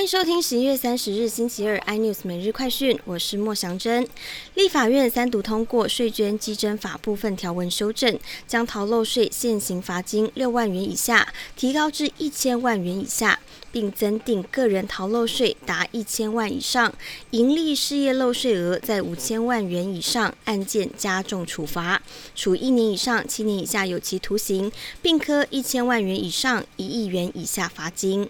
欢迎收听十一月三十日星期二 iNews 每日快讯，我是莫祥珍。立法院三读通过税捐稽征法部分条文修正，将逃漏税现行罚金六万元以下提高至一千万元以下，并增订个人逃漏税达一千万以上，盈利事业漏税额在五千万元以上，案件加重处罚，处一年以上七年以下有期徒刑，并科一千万元以上一亿元以下罚金。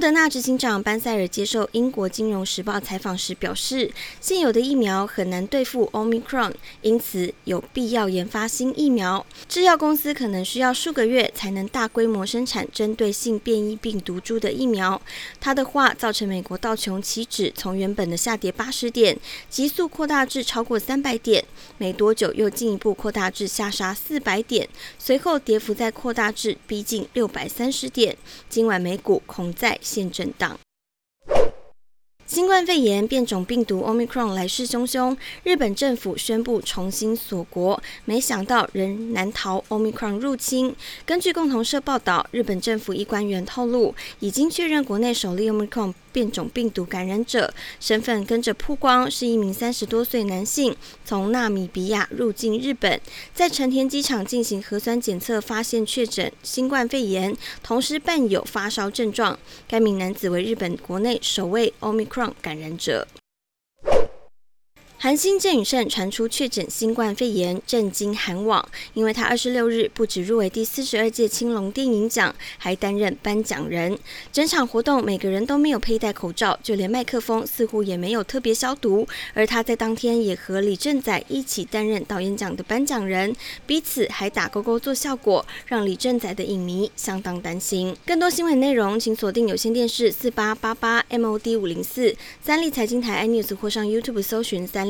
德纳执行长班塞尔接受英国金融时报采访时表示，现有的疫苗很难对付 Omicron，因此有必要研发新疫苗。制药公司可能需要数个月才能大规模生产针对性变异病毒株的疫苗。他的话造成美国道琼期指从原本的下跌八十点，急速扩大至超过三百点，没多久又进一步扩大至下杀四百点，随后跌幅再扩大至逼近六百三十点。今晚美股恐在。现震荡。新冠肺炎变种病毒 Omicron 来势汹汹，日本政府宣布重新锁国，没想到仍难逃 Omicron 入侵。根据共同社报道，日本政府一官员透露，已经确认国内首例 Omicron 变种病毒感染者身份跟着曝光，是一名三十多岁男性，从纳米比亚入境日本，在成田机场进行核酸检测，发现确诊新冠肺炎，同时伴有发烧症状。该名男子为日本国内首位 Omicron。感染者。韩星郑宇盛传出确诊新冠肺炎，震惊韩网。因为他二十六日不止入围第四十二届青龙电影奖，还担任颁奖人。整场活动每个人都没有佩戴口罩，就连麦克风似乎也没有特别消毒。而他在当天也和李正宰一起担任导演奖的颁奖人，彼此还打勾勾做效果，让李正宰的影迷相当担心。更多新闻内容，请锁定有线电视四八八八 MOD 五零四三立财经台 iNews 或上 YouTube 搜寻三。